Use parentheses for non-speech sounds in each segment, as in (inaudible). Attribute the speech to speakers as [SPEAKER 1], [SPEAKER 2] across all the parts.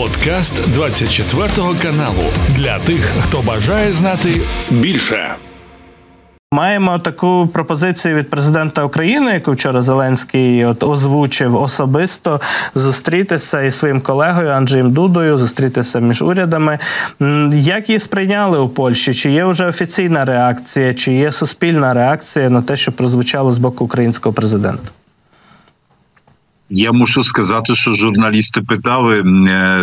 [SPEAKER 1] Подкаст 24 каналу для тих, хто бажає знати більше.
[SPEAKER 2] Маємо таку пропозицію від президента України, яку вчора Зеленський от озвучив особисто зустрітися із своїм колегою Анджеєм Дудою, зустрітися між урядами. Як її сприйняли у Польщі? Чи є вже офіційна реакція, чи є суспільна реакція на те, що прозвучало з боку українського президента?
[SPEAKER 3] Я мушу сказати, що журналісти питали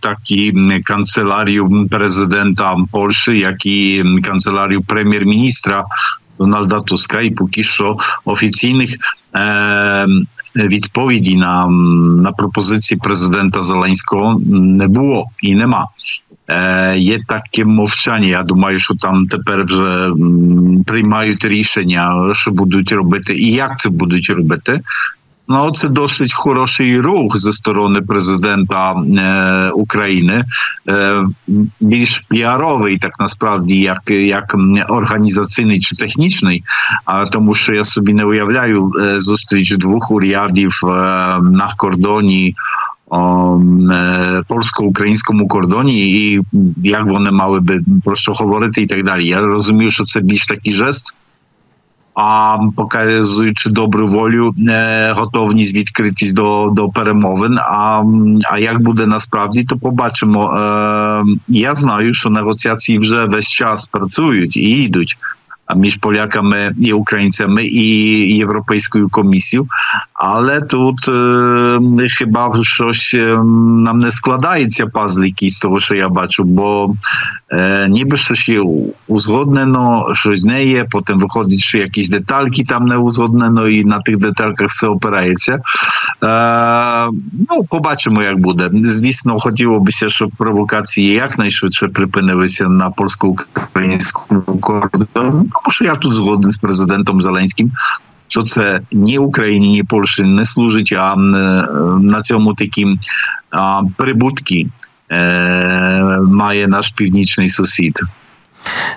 [SPEAKER 3] так і канцелярію президента Польщі, як і канцелярію прем'єр-міністра Дональда Туска, і поки що офіційних е, відповідей на, на пропозиції президента Зеленського не було і нема. Е, Є таке мовчання. Я думаю, що там тепер вже приймають рішення, що будуть робити, і як це будуть робити. Ну, це досить хороший рух зі сторони президента е, України, е, більш піаровий, так насправді, як як організаційний чи технічний, а тому, що я собі не уявляю е, зустріч двох урядів е, на кордоні. Польсько-українському кордоні, і як вони мали би про що говорити, і так далі. Я розумію, що це більш такий жест а показуючи добру волю, готовність відкритість до до перемовин. А а як буде насправді, то побачимо. Я знаю, що негоціації вже весь час працюють і йдуть між поляками і українцями і Європейською комісією, але тут е, хіба щось нам не складається пазлики з того, що я бачу, бо е, ніби щось є узгоднено, щось не є, потім виходить, що якісь детальки там не узгоднено, і на тих детальках все опирається. Е, ну, побачимо, як буде. Звісно, хотілося б, щоб провокації якнайшвидше припинилися на польсько-українському кордоні. Тому що я тут згоден з президентом Зеленським. Що це ні Україні, ні Польщі не служить, а на цьому такі прибутки е, має наш північний сусід.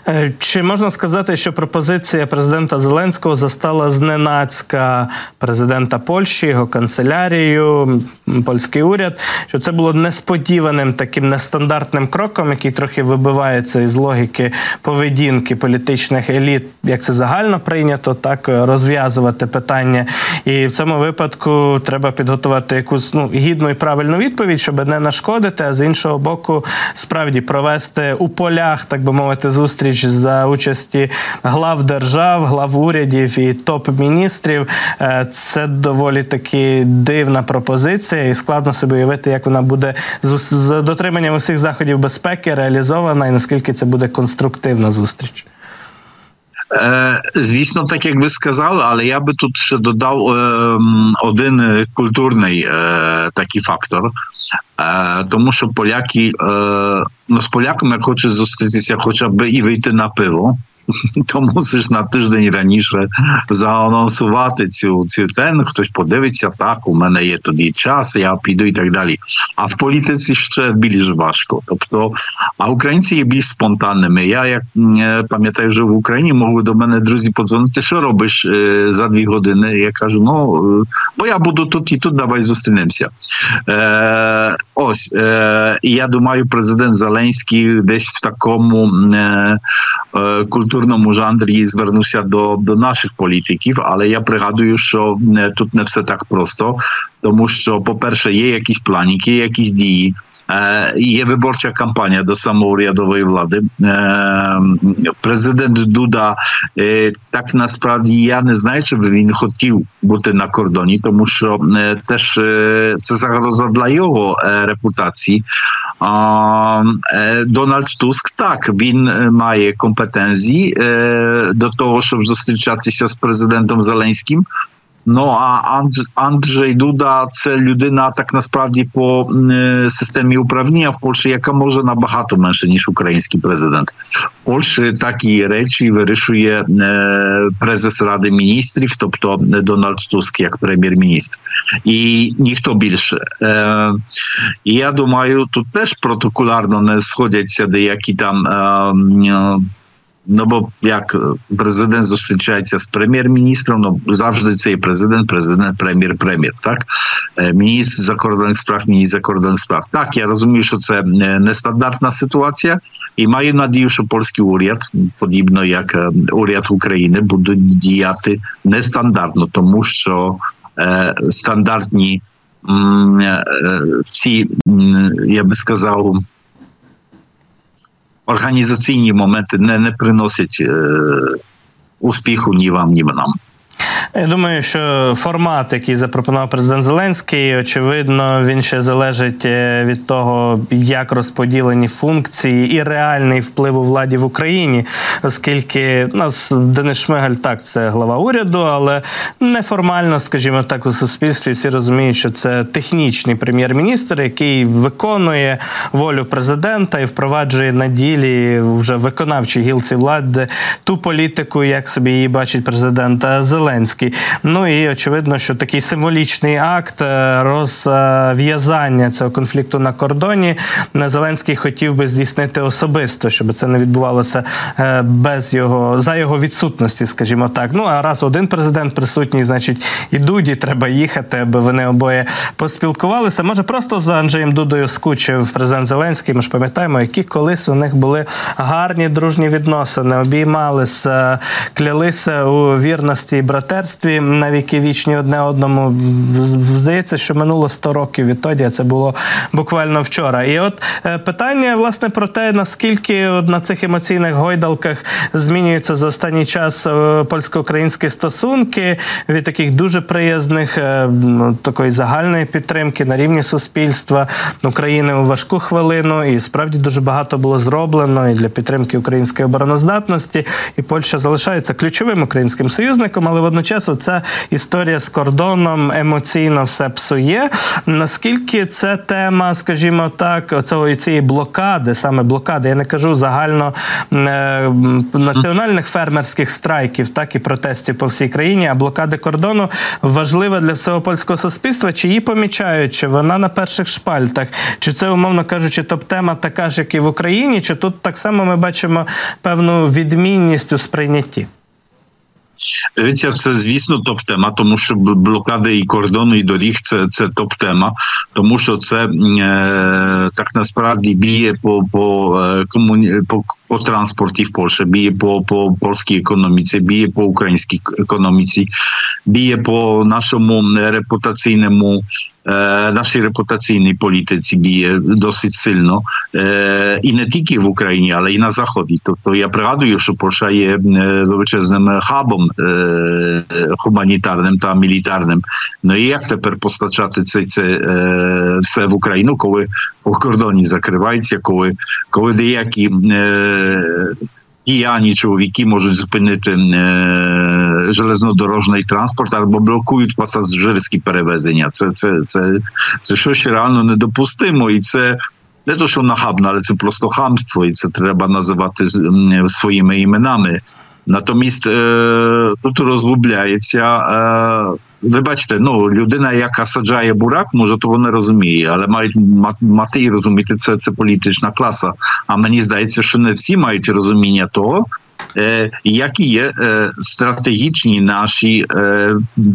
[SPEAKER 2] Е, чи можна сказати, що пропозиція президента Зеленського застала зненацька президента Польщі, його канцелярію, польський уряд? Що це було несподіваним таким нестандартним кроком, який трохи вибивається із логіки поведінки політичних еліт, як це загально прийнято, так розв'язувати питання. І в цьому випадку треба підготувати якусь ну гідну і правильну відповідь, щоб не нашкодити, а з іншого боку, справді провести у полях, так би мовити зустріч за участі глав держав, глав урядів і топ-міністрів. Е, це доволі таки дивна пропозиція, і складно собі уявити, як вона буде з дотриманням усіх заходів безпеки реалізована, і наскільки це буде конструктивна зустріч.
[SPEAKER 3] Звісно, так як ви сказали, але я би тут ще додав один культурний такий фактор, тому що поляки ну, з поляками хочуть зустрітися хоча б і вийти на пиво. (laughs) то мусиш на тиждень раніше заанонсувати цю цю тен. Хтось подивиться, так, у мене є тоді час, я піду і так далі. А в політиці ще більш важко. Тобто, а українці є більш спонтанними. Я як пам'ятаю, що в Україні могли до мене друзі подзвонити, що робиш е, за дві години. Я кажу: ну бо я буду тут і тут, давай зустрінемося. Е, Ось е, я думаю, президент Зеленський десь в такому е, е, культурному жанрі звернувся до до наших політиків, але я пригадую, що тут не все так просто, тому що, по-перше, є якісь планіки, якісь дії. Є виборча кампанія до самоурядової влади. Президент Дуда так насправді я не знаю, чи би він хотів бути на кордоні, тому що теж це загроза для його репутації. Дональд Туск так він має компетенції до того, щоб зустрічатися з президентом Зеленським. Ну а Анджей Дуда це людина так насправді по системі управління в Польщі, яка може набагато менше ніж український президент. В Польщі такі речі вирішує презес Ради міністрів, тобто Дональд Туск як прем'єр-міністр, і ніхто більше. І я думаю, тут теж протокулярно не сходяться деякі там Ну бо як президент зустрічається з прем'єр-міністром, ну завжди цей президент, президент, прем'єр, прем'єр. Так міністр закордонних справ, міністр закордонних справ. Так, я розумію, що це нестандартна ситуація, і маю надію, що польський уряд, подібно як уряд України, буде діяти нестандартно, тому що е, стандартні е, ці, я би сказав організаційні моменти не, не приносять е, успіху ні вам, ні нам.
[SPEAKER 2] Я думаю, що формат, який запропонував президент Зеленський, очевидно, він ще залежить е, від того, як розподілені функції і реальний вплив у владі в Україні, оскільки у нас Денис Шмигаль так, це глава уряду, але неформально, скажімо так, у суспільстві всі розуміють, що це технічний прем'єр-міністр, який виконує волю президента і впроваджує на ділі вже виконавчій гілці влади ту політику, як собі її бачить президент Зеленський. Зеленський. Ну і очевидно, що такий символічний акт е, розв'язання цього конфлікту на кордоні Зеленський хотів би здійснити особисто, щоб це не відбувалося е, без його за його відсутності, скажімо так. Ну а раз один президент присутній, значить і Дуді треба їхати, аби вони обоє поспілкувалися. Може, просто за Анджеєм Дудою скучив президент Зеленський. Ми ж пам'ятаємо, які колись у них були гарні дружні відносини, обіймалися, клялися у вірності і братерстві братерстві на віки вічні одне одному. Здається, що минуло 100 років відтоді, а це було буквально вчора. І от е, питання власне про те, наскільки на цих емоційних гойдалках змінюються за останній час е, польсько-українські стосунки від таких дуже приязних, е, ну, такої загальної підтримки на рівні суспільства України у важку хвилину. І справді дуже багато було зроблено і для підтримки української обороноздатності. І Польща залишається ключовим українським союзником, але водночас ця історія з кордоном емоційно все псує. Наскільки це тема, скажімо так, оцього цієї блокади, саме блокади, я не кажу загально е, національних фермерських страйків, так і протестів по всій країні, а блокади кордону важлива для всього польського суспільства. Чи її помічають, чи вона на перших шпальтах, чи це, умовно кажучи, топ-тема така ж, як і в Україні, чи тут так само ми бачимо певну відмінність у сприйнятті?
[SPEAKER 3] Дивіться, це звісно топ-тема, тому що блокади і кордону, і доріг це це топ-тема, тому що це е, так насправді б'є по по, комуні... по по транспорті в Польщі, б'є по по польській економіці, б'є по українській економіці, б'є по нашому репутаційному нашій репутаційній політиці б'є досить сильно і не тільки в Україні, але й на Заході. Тобто я пригадую, що Польща є величезним хабом гуманітарним та мілітарним. Ну і як тепер постачати це, це все в Україну, коли у кордоні закривається, коли деякі п'яні чоловіки можуть зупинити е, железнодорожний транспорт або блокують пасажирські перевезення. Це це, це, це щось реально недопустимо, і це не то, що нахабно, але це просто хамство, і це треба називати своїми іменами. Натомість е, тут розгубляється. Е, ви бачите, ну людина, яка саджає бурак, може того не розуміє, але мають мати і розуміти, це це політична класа. А мені здається, що не всі мають розуміння того, е, які є стратегічні наші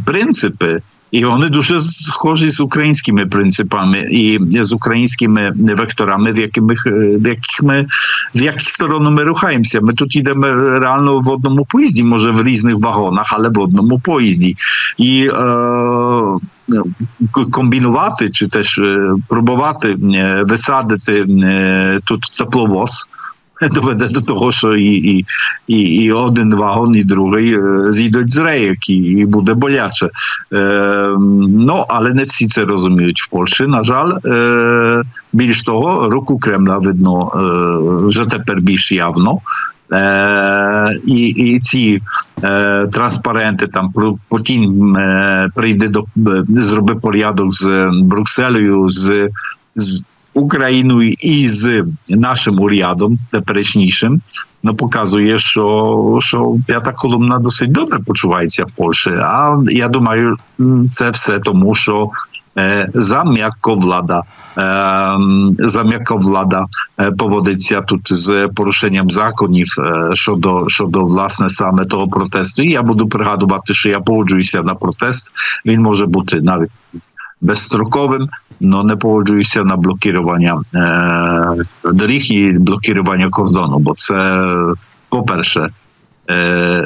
[SPEAKER 3] принципи. І вони дуже схожі з українськими принципами і з українськими векторами, в яких в яких ми в яких сторону ми рухаємося. Ми тут йдемо реально в одному поїзді, може в різних вагонах, але в одному поїзді. І е, комбінувати чи теж пробувати висадити тут тепловоз. (laughs) доведе до того, що і і, і, і один вагон, і другий зійдуть з рейок, і, і буде боляче. Е, Ну, але не всі це розуміють в Польщі. На жаль, е, більш того, руку Кремля видно е, вже тепер більш явно. Е, І і ці е, транспаренти там Путін е, прийде до зроби порядок з Брюсселею, з, з Україною і з нашим урядом теперішнішим, ну показує, що що п'ята колумна досить добре почувається в Польщі. А я думаю, це все тому, що за м'яковлада. За м'яковлада поводиться тут з порушенням законів щодо щодо власне саме того протесту. І я буду пригадувати, що я погоджуюся на протест. Він може бути навіть безстроковим, але не погоджуюся на блокування доріг і блокування кордону, бо це, по-перше,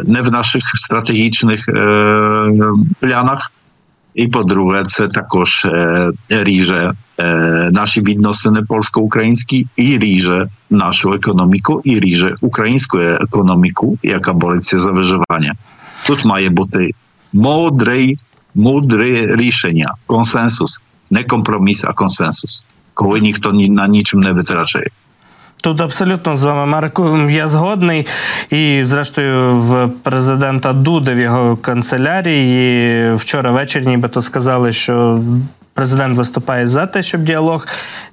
[SPEAKER 3] не в наших стратегічних планах. І по-друге, це також е, ріже е, наші відносини польсько-українські, і ріже нашу економіку, і ріже українську економіку, яка бореться за виживання. Тут має бути мудре, мудре рішення, консенсус, не компроміс, а консенсус, коли ніхто ні, на нічим не витрачає.
[SPEAKER 2] Тут абсолютно з вами, Марку, я згодний. І, зрештою, в президента Дуди в його канцелярії вчора ввечері нібито сказали, що Президент виступає за те, щоб діалог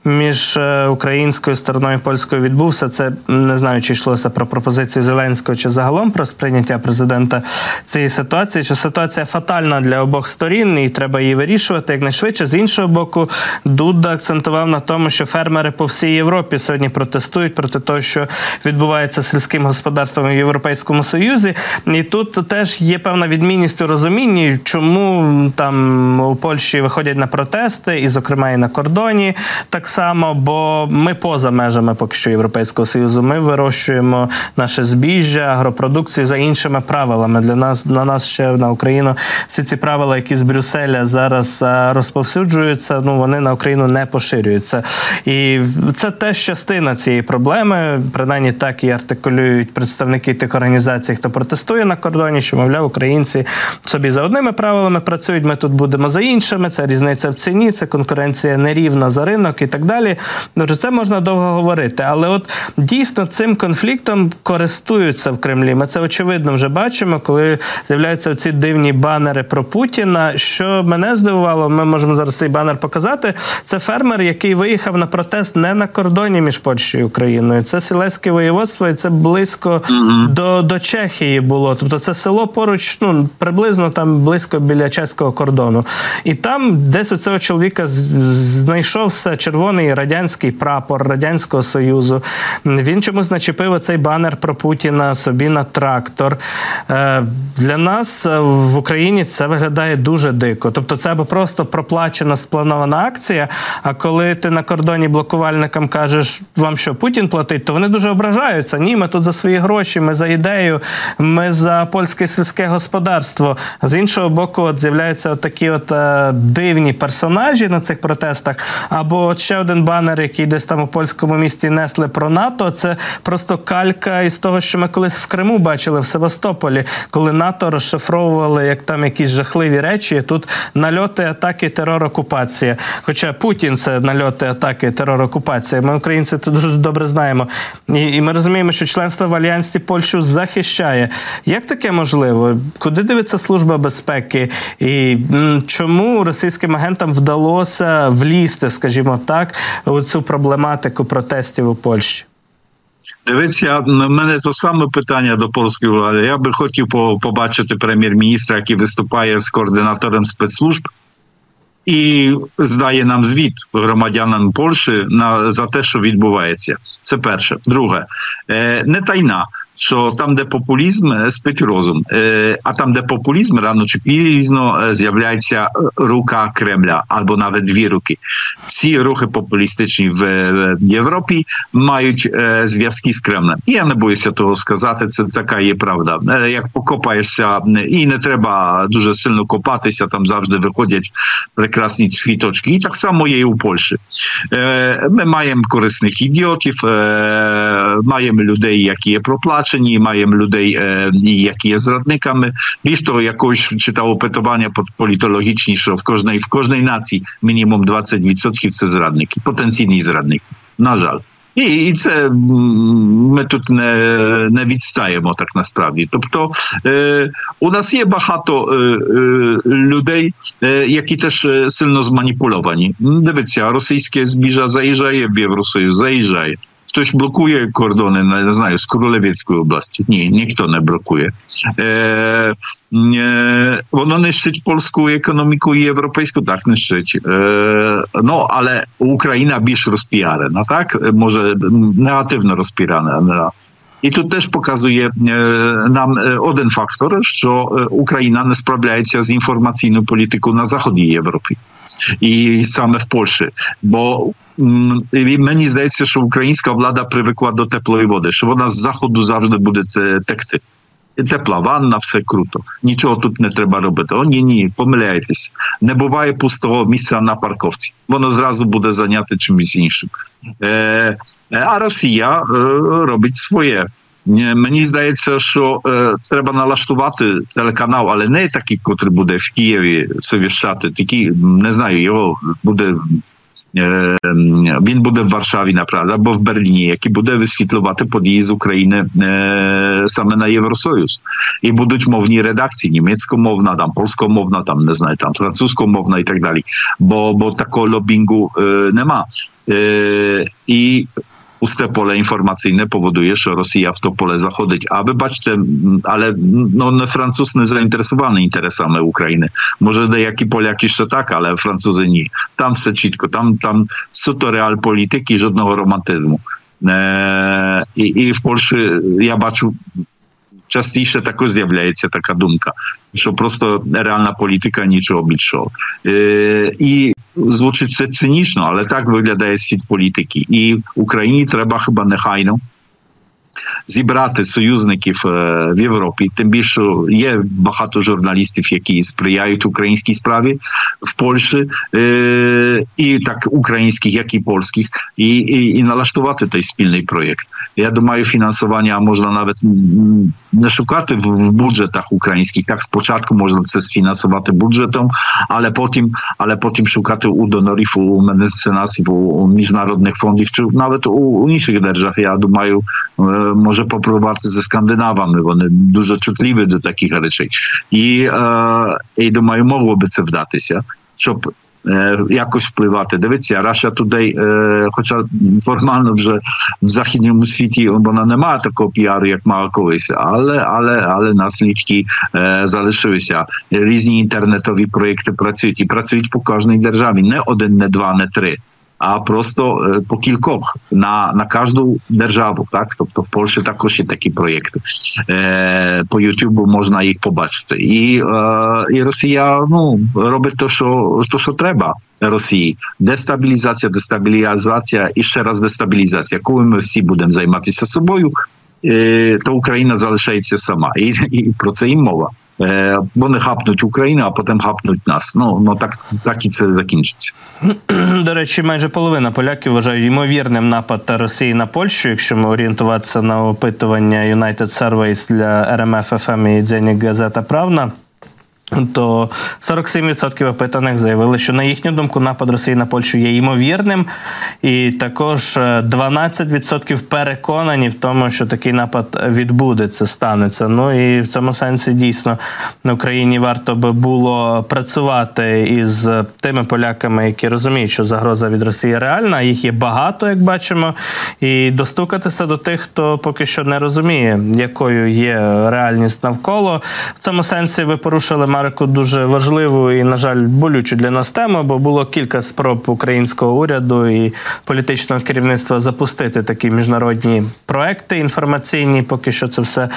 [SPEAKER 2] між е, українською стороною і польською відбувся. Це не знаю, чи йшлося про пропозицію Зеленського чи загалом про сприйняття президента цієї ситуації. Що ситуація фатальна для обох сторін, і треба її вирішувати якнайшвидше. З іншого боку, Дуда акцентував на тому, що фермери по всій Європі сьогодні протестують проти того, що відбувається сільським господарством в Європейському Союзі. І тут теж є певна відмінність у розумінні, чому там у Польщі виходять на протести, і, зокрема, і на кордоні так само. Бо ми поза межами поки що Європейського союзу. Ми вирощуємо наше збіжжя, агропродукцію за іншими правилами. Для нас на нас ще на Україну всі ці правила, які з Брюсселя зараз розповсюджуються. Ну вони на Україну не поширюються, і це теж частина цієї проблеми. Принаймні так і артикулюють представники тих організацій, хто протестує на кордоні, що мовляв, українці собі за одними правилами працюють. Ми тут будемо за іншими. Це різниця в ціні, це конкуренція нерівна за ринок і так далі. Отже, це можна довго говорити. Але от дійсно цим конфліктом користуються в Кремлі. Ми це очевидно вже бачимо, коли з'являються ці дивні банери про Путіна. Що мене здивувало, ми можемо зараз цей банер показати. Це фермер, який виїхав на протест не на кордоні між Польщею і Україною. Це Сілеське воєводство, і це близько угу. до до Чехії було. Тобто це село поруч, ну приблизно там близько біля чеського кордону. І там десь оце цього чоловіка знайшовся червоний радянський прапор Радянського Союзу. Він чомусь начепив оцей банер про Путіна собі на трактор. Для нас е, в Україні це виглядає дуже дико. Тобто, це або просто проплачена спланована акція. А коли ти на кордоні блокувальникам кажеш, вам що Путін платить, то вони дуже ображаються. Ні, ми тут за свої гроші, ми за ідею, ми за польське сільське господарство. З іншого боку, от з'являються от такі от е, дивні персонажі на цих протестах, або от ще один банер, який десь там у польському місті несли про НАТО. Це просто калька із того, що ми колись в Криму бачили в Севастополі, коли НАТО розшифровували як там якісь жахливі речі. Тут нальоти, атаки, терор, окупація. Хоча Путін це нальоти, атаки, терор, окупація. Ми українці це дуже добре знаємо. І, і ми розуміємо, що членство в альянсі Польщу захищає. Як таке можливо? Куди дивиться служба безпеки? І чому російським агентам вдалося влізти, скажімо так, у цю проблематику протестів у Польщі?
[SPEAKER 3] Дивіться, в мене то саме питання до польської влади. Я би хотів побачити прем'єр-міністра, який виступає з координатором спецслужб і здає нам звіт громадянам Польщі на за те, що відбувається. Це перше. Друге, не тайна що там, де популізм, спить розум, а там, де популізм, рано чи пізно з'являється рука Кремля або навіть дві руки. Ці рухи популістичні в Європі мають зв'язки з Кремлем. І я не боюся того сказати. Це така є правда. Як покопаєшся, і не треба дуже сильно копатися, там завжди виходять прекрасні цвіточки. І так само є і у Польщі. Ми маємо корисних ідіотів, маємо людей, які є проплачені doświadczeni, mają ludzi, e, які є зрадниками. Більш того, якось читав опитування політологічні, що в кожній в кожній нації мінімум 20% це зрадники, потенційні зрадники. На жаль. І і це ми тут не не відстаємо так насправді. Тобто е, у нас є багато е, е, людей, е, які теж сильно зманіпульовані. Дивіться, російське збіжа заїжджає, в Євросоюз заїжджає. Хтось блокує кордони, не знаю, з Королевицької області. Ні, ніхто не блокує. Е, е, Воно нищить польську економіку і європейську, так нищить. Е, Ну, але Україна більш розпіарена, так? Може, негативно розпіарена. І тут теж показує нам один фактор, що Україна не справляється з інформаційною політикою на заході Європи і саме в Польщі. Бо мені здається, що українська влада привикла до теплої води, що вона з заходу завжди буде текти. Тепла ванна, все круто. Нічого тут не треба робити. О, ні, ні, помиляєтесь. Не буває пустого місця на парковці. Воно зразу буде зайняти чимось іншим. Е, А Росія е, робить своє. Мені здається, що е, треба налаштувати телеканал, але не такий, котрий буде в Києві совіщати. Такий, не знаю, його буде. Е, він буде в Варшаві, наприклад, або в Берліні, який буде висвітлювати події з України е, саме на Євросоюз. І будуть мовні редакції, німецькомовна, там польськомовна, там не знаю, там французькомовна і так далі. Бо бо такого лобінгу е, нема. Е, І puste pole informacyjne powoduje, że Rosja w to pole zachodzić. A wybaczcie, ale no, Francuz nie zainteresowany interesami Ukrainy. Może dejaki Polaki jeszcze tak, ale Francuzy nie. Tam secitko, tam, tam są to real polityki, żadnego romantyzmu. Eee, i, I w Polsce ja baczę частіше також з'являється така думка, що просто реальна політика нічого більшого. Е, І звучить це цинічно, але так виглядає світ політики. І Україні треба хіба нехайно зібрати союзників в Європі. Тим більше є багато журналістів, які сприяють українській справі в Польщі, і так українських, як і польських, і, і, і налаштувати той спільний проєкт. Я думаю, фінансування можна навіть не шукати в, в бюджетах українських. Так спочатку можна це сфінансувати бюджетом, але потім, але потім шукати у донорів, у меценасів, у міжнародних фондів, чи навіть у, у інших держав. Я думаю, може попробувати зі скандинавами. Вони дуже чутливі до таких речей. І, і думаю, могло би це вдатися, щоб. Якось впливати. Дивіться, Russia Today, е, хоча формально вже в західному світі вона не має такого піару, як мала колись, але але, але наслідки е, залишилися. Різні інтернетові проєкти працюють і працюють по кожній державі. Не один, не два, не три а просто по кількох на на кожну державу. Так, тобто в Польщі також є такі проєкти. Е, По Ютубу можна їх побачити, і е, і Росія ну робить те, що то, що треба. Росії дестабілізація, дестабілізація і ще раз дестабілізація. Коли ми всі будемо займатися собою, то Україна залишається сама, і, і про це і мова. Вони хапнуть Україну, а потім хапнуть нас. Ну ну так так і це закінчиться. (clears throat)
[SPEAKER 2] До речі, майже половина поляків вважають ймовірним напад Росії на Польщу, якщо ми орієнтуватися на опитування United Surveys для RMF FM і Dziennik Gazeta Prawna то 47% опитаних заявили, що на їхню думку напад Росії на Польщу є ймовірним, і також 12% переконані в тому, що такий напад відбудеться, станеться. Ну і в цьому сенсі дійсно на Україні варто би було працювати із тими поляками, які розуміють, що загроза від Росії реальна. Їх є багато, як бачимо, і достукатися до тих, хто поки що не розуміє, якою є реальність навколо. В цьому сенсі ви порушили Марику дуже важливу і, на жаль, болючу для нас тему, бо було кілька спроб українського уряду і політичного керівництва запустити такі міжнародні проекти інформаційні. Поки що це все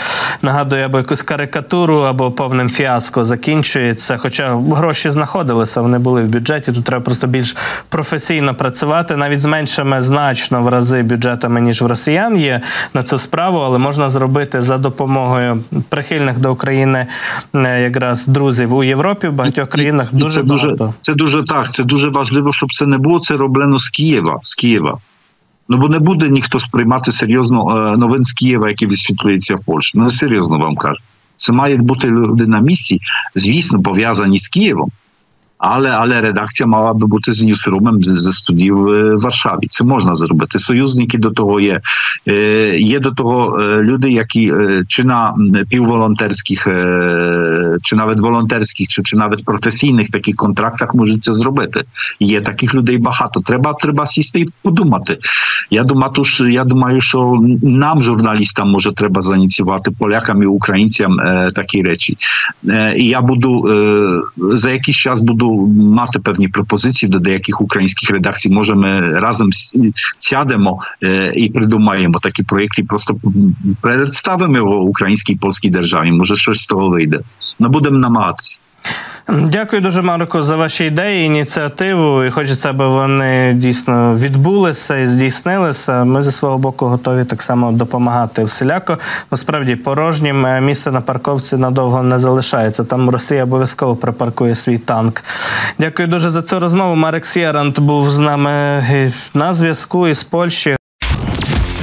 [SPEAKER 2] нагадує або якусь карикатуру, або повним фіаско закінчується. Хоча гроші знаходилися, вони були в бюджеті. Тут треба просто більш професійно працювати, навіть з меншими значно в рази бюджетами ніж в росіян є на цю справу, але можна зробити за допомогою прихильних до України якраз друзів друзів у Європі, в багатьох країнах і, дуже
[SPEAKER 3] це
[SPEAKER 2] багато.
[SPEAKER 3] дуже це дуже так. Це дуже важливо, щоб це не було це роблено з Києва. З Києва. Ну бо не буде ніхто сприймати серйозно е, новин з Києва, які висвітлюються в Польщі. Ну серйозно вам кажу. Це має бути люди на місці, звісно, пов'язані з Києвом. Але але редакція мала би бути з ньюсрумом зі студії в Варшаві. Це можна зробити. Союзники до того є. Є до того люди, які чи на півволонтерських, чи навіть волонтерських, чи чи навіть професійних таких контрактах можуть це зробити. Є таких людей багато. Треба треба сісти і подумати. Я думаю, я думаю, що нам, журналістам, може треба заініціювати полякам і українцям такі речі. І я буду за якийсь час буду мати певні пропозиції до деяких українських редакцій. Може, ми разом сядемо і придумаємо такі проєкти, просто представимо його українській і польській державі. Може, щось з того вийде. Ми будемо намагатися.
[SPEAKER 2] Дякую дуже, Марко, за ваші ідеї, ініціативу. І хочеться, аби вони дійсно відбулися і здійснилися. Ми зі свого боку готові так само допомагати всіляко. Насправді порожнім е, місце на парковці надовго не залишається. Там Росія обов'язково припаркує свій танк. Дякую дуже за цю розмову. Марек Сєрант був з нами на зв'язку із Польщі.